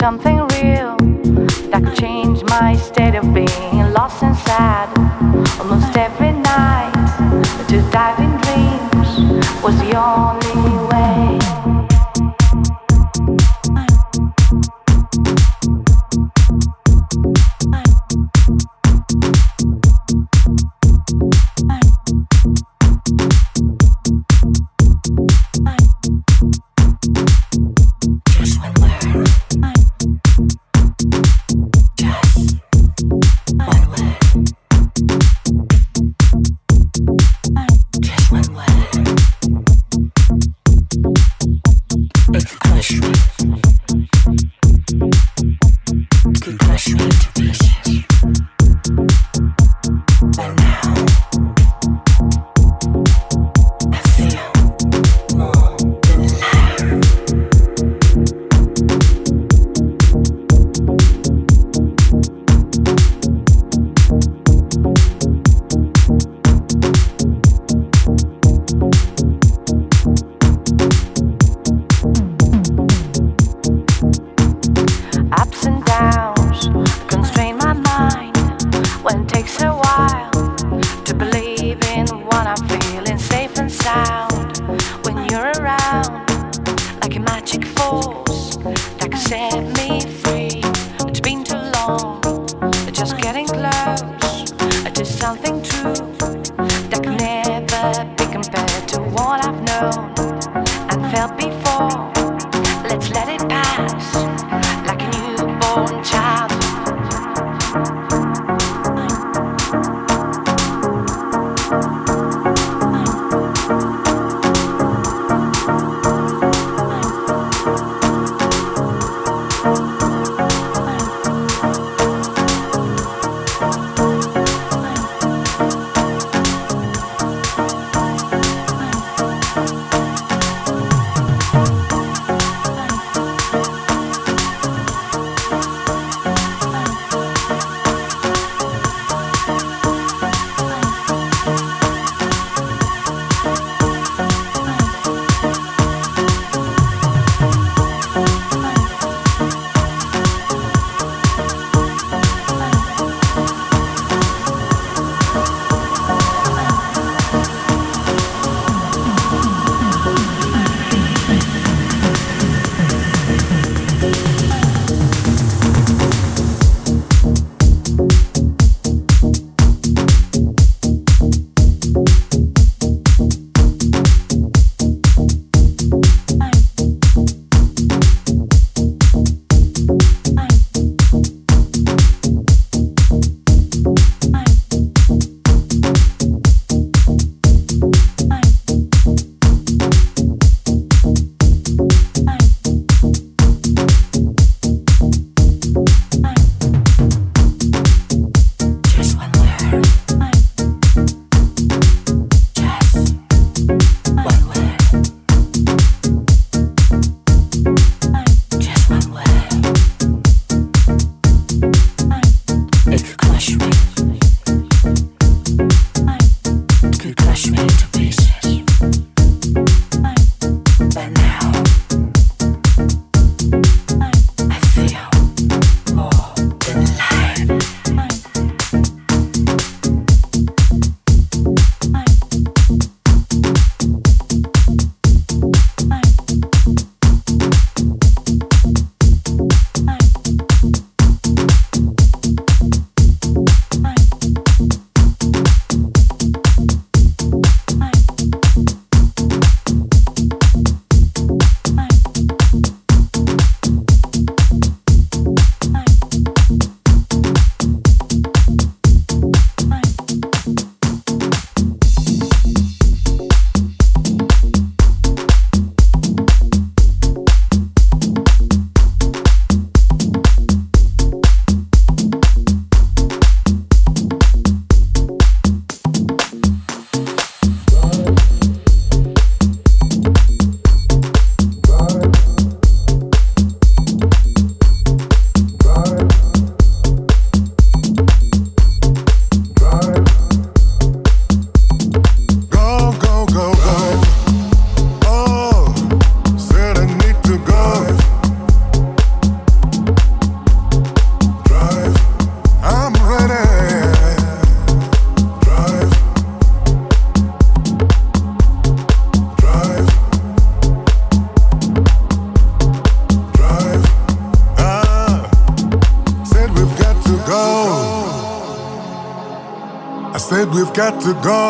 something real that could change my state of being lost and sad. To go.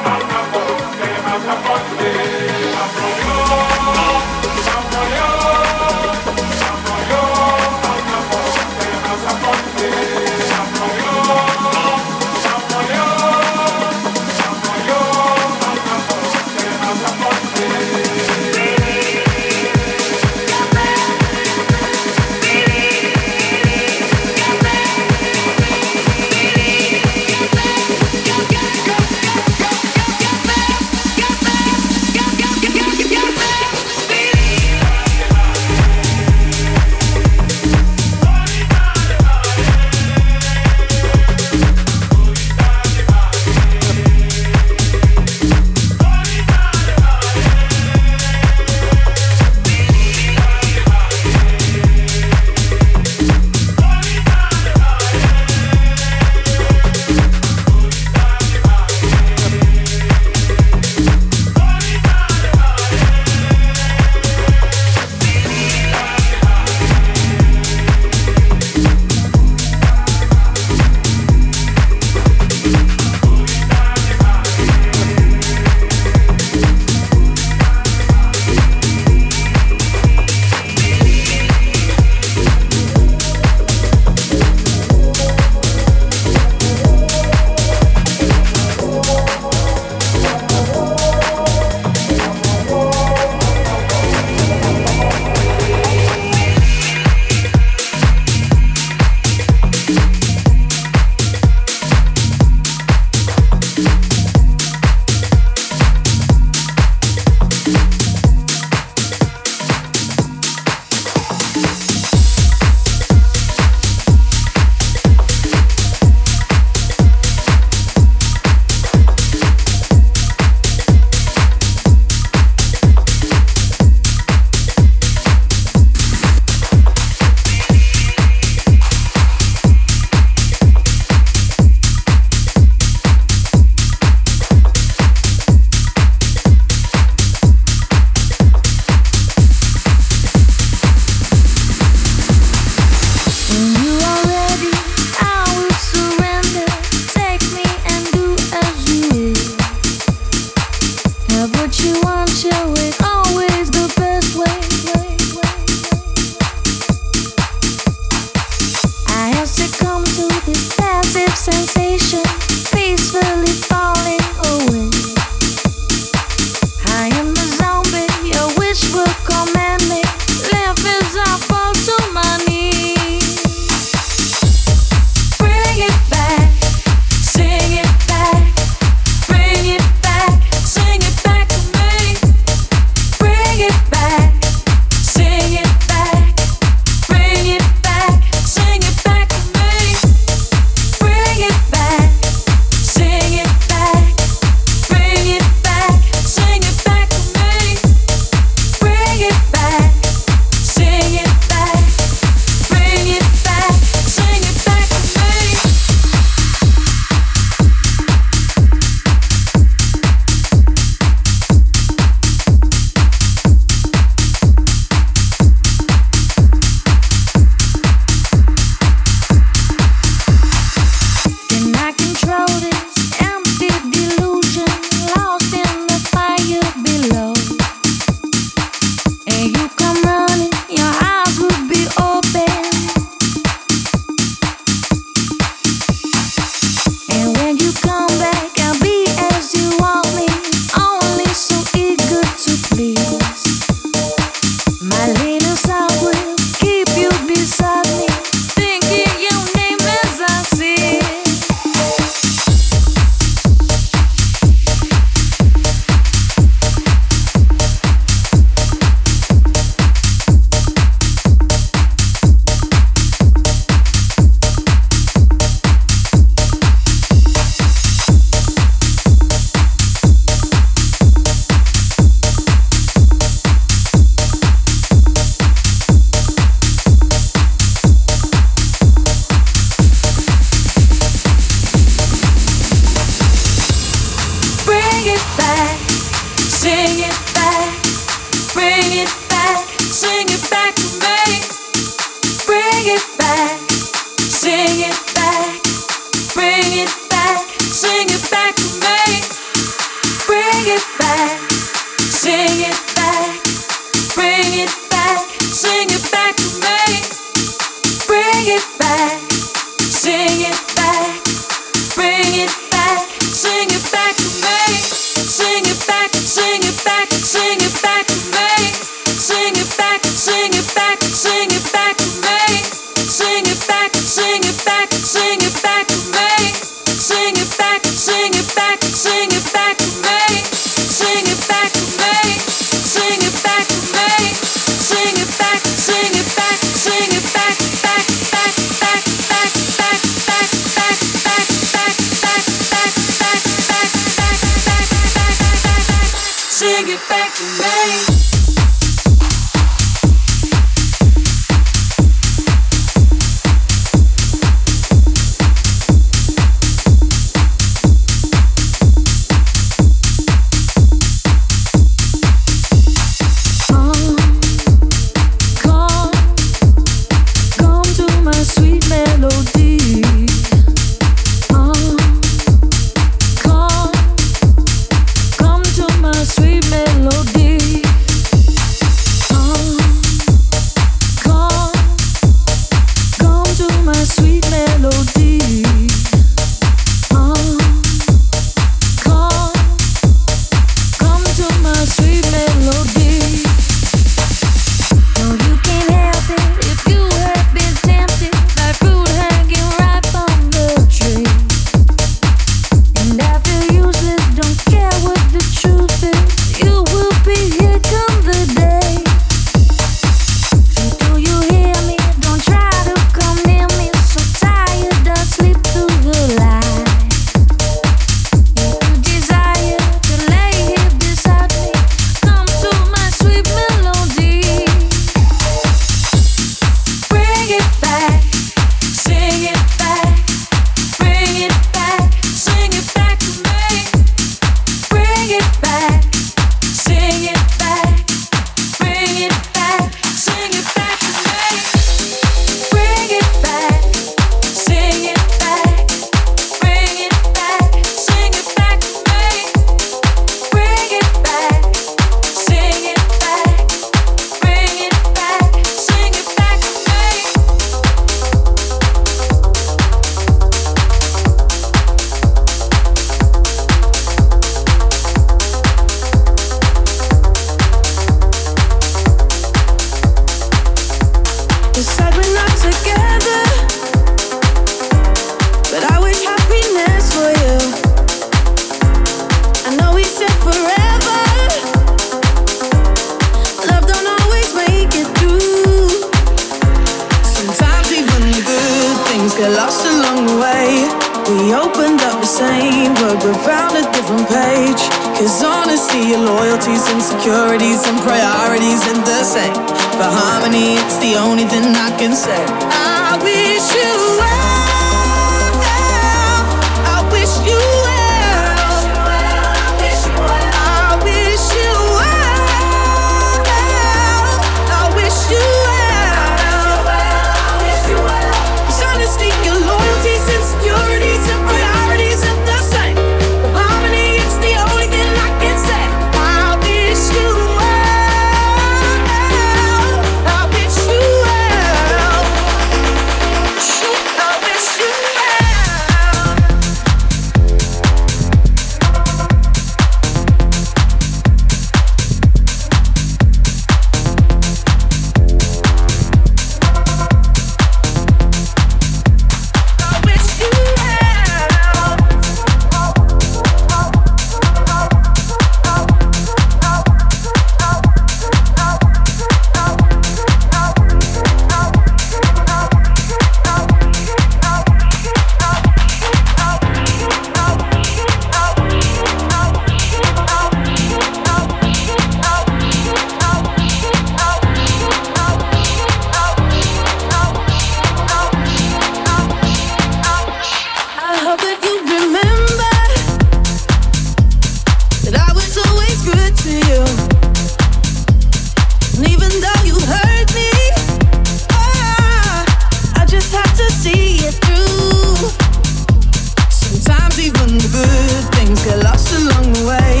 get lost along the way.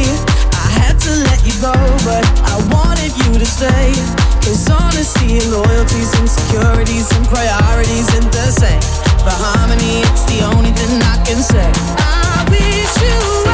I had to let you go, but I wanted you to honesty loyalties, insecurities and priorities the same. For harmony, it's the only thing I can say. I wish you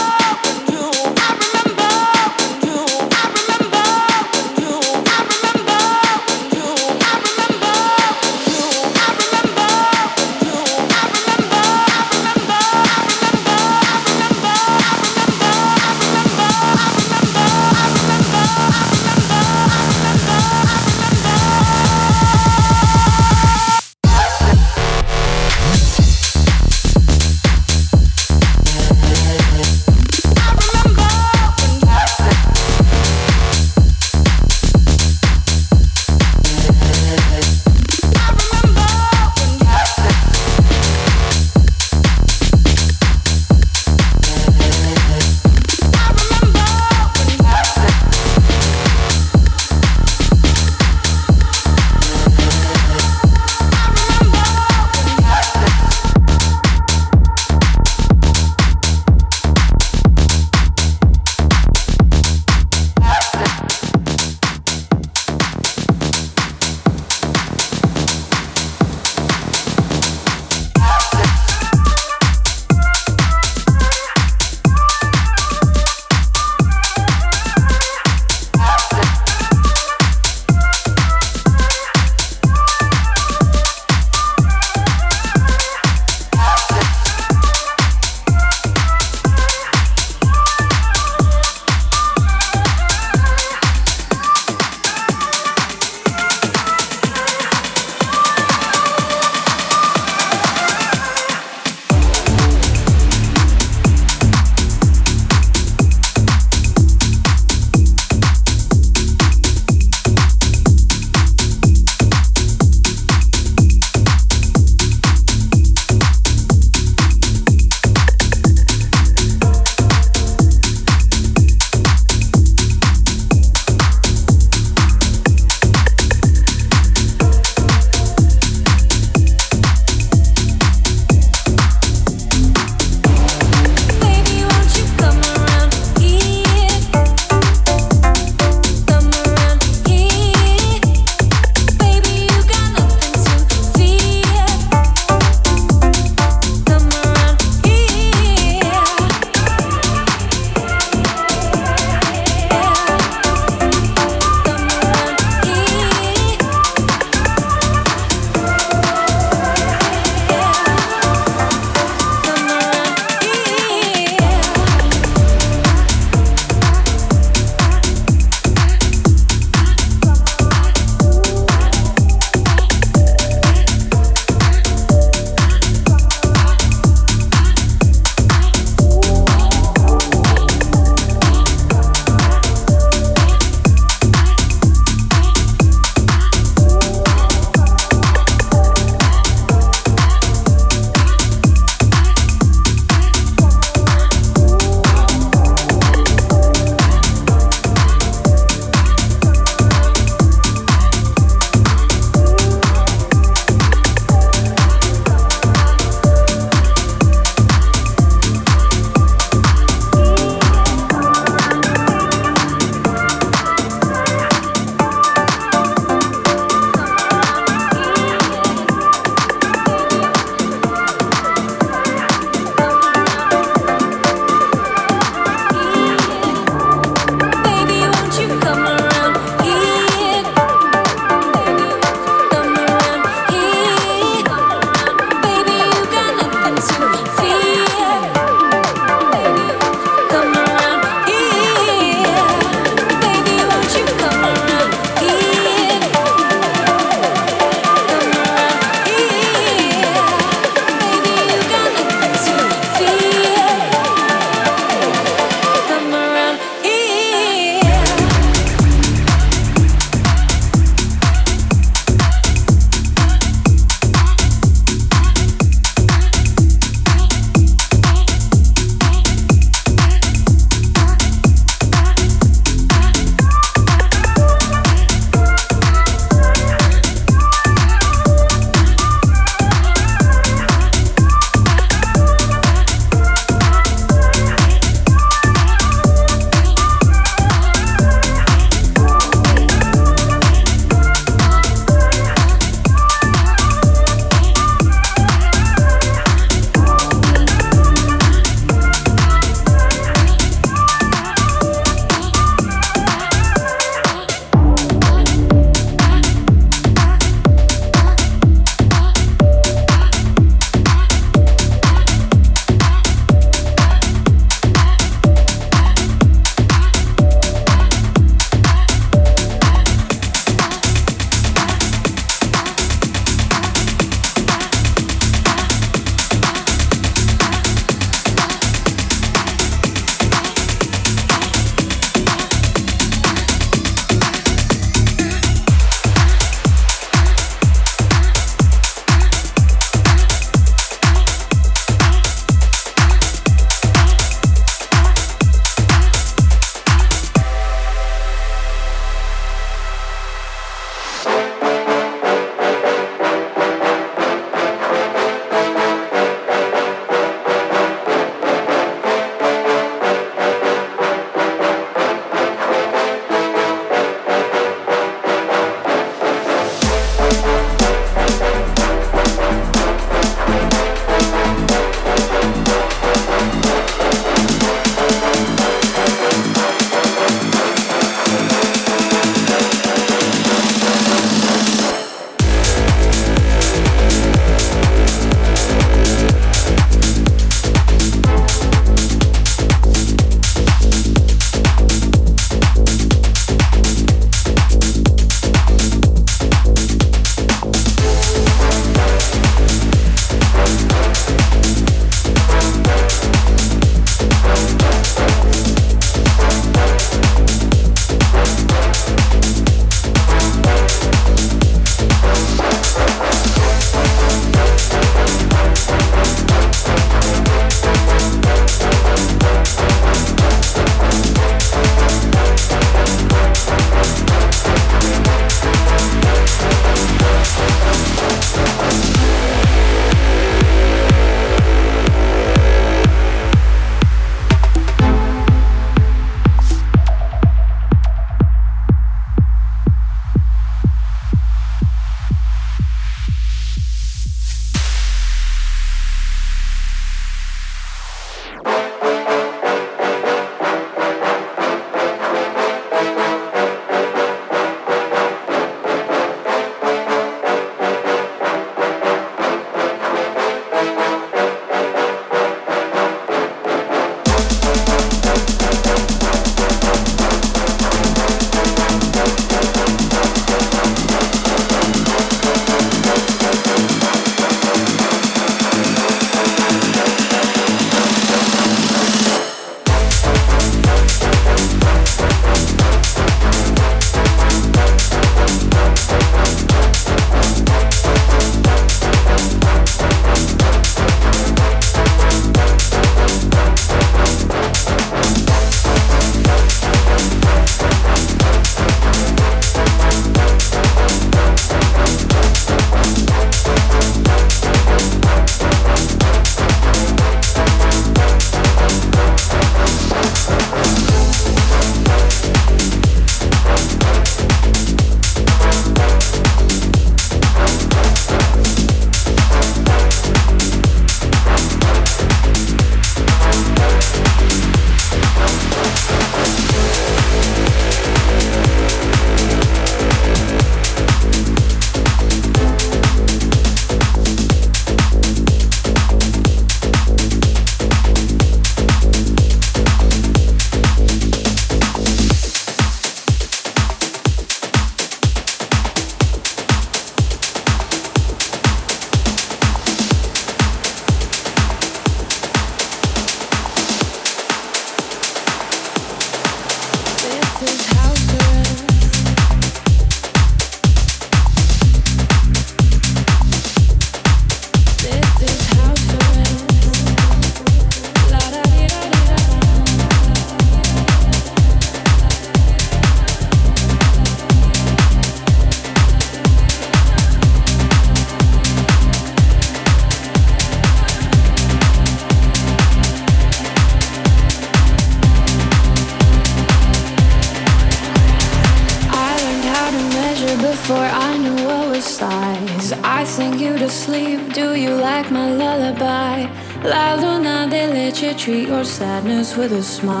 with a smile.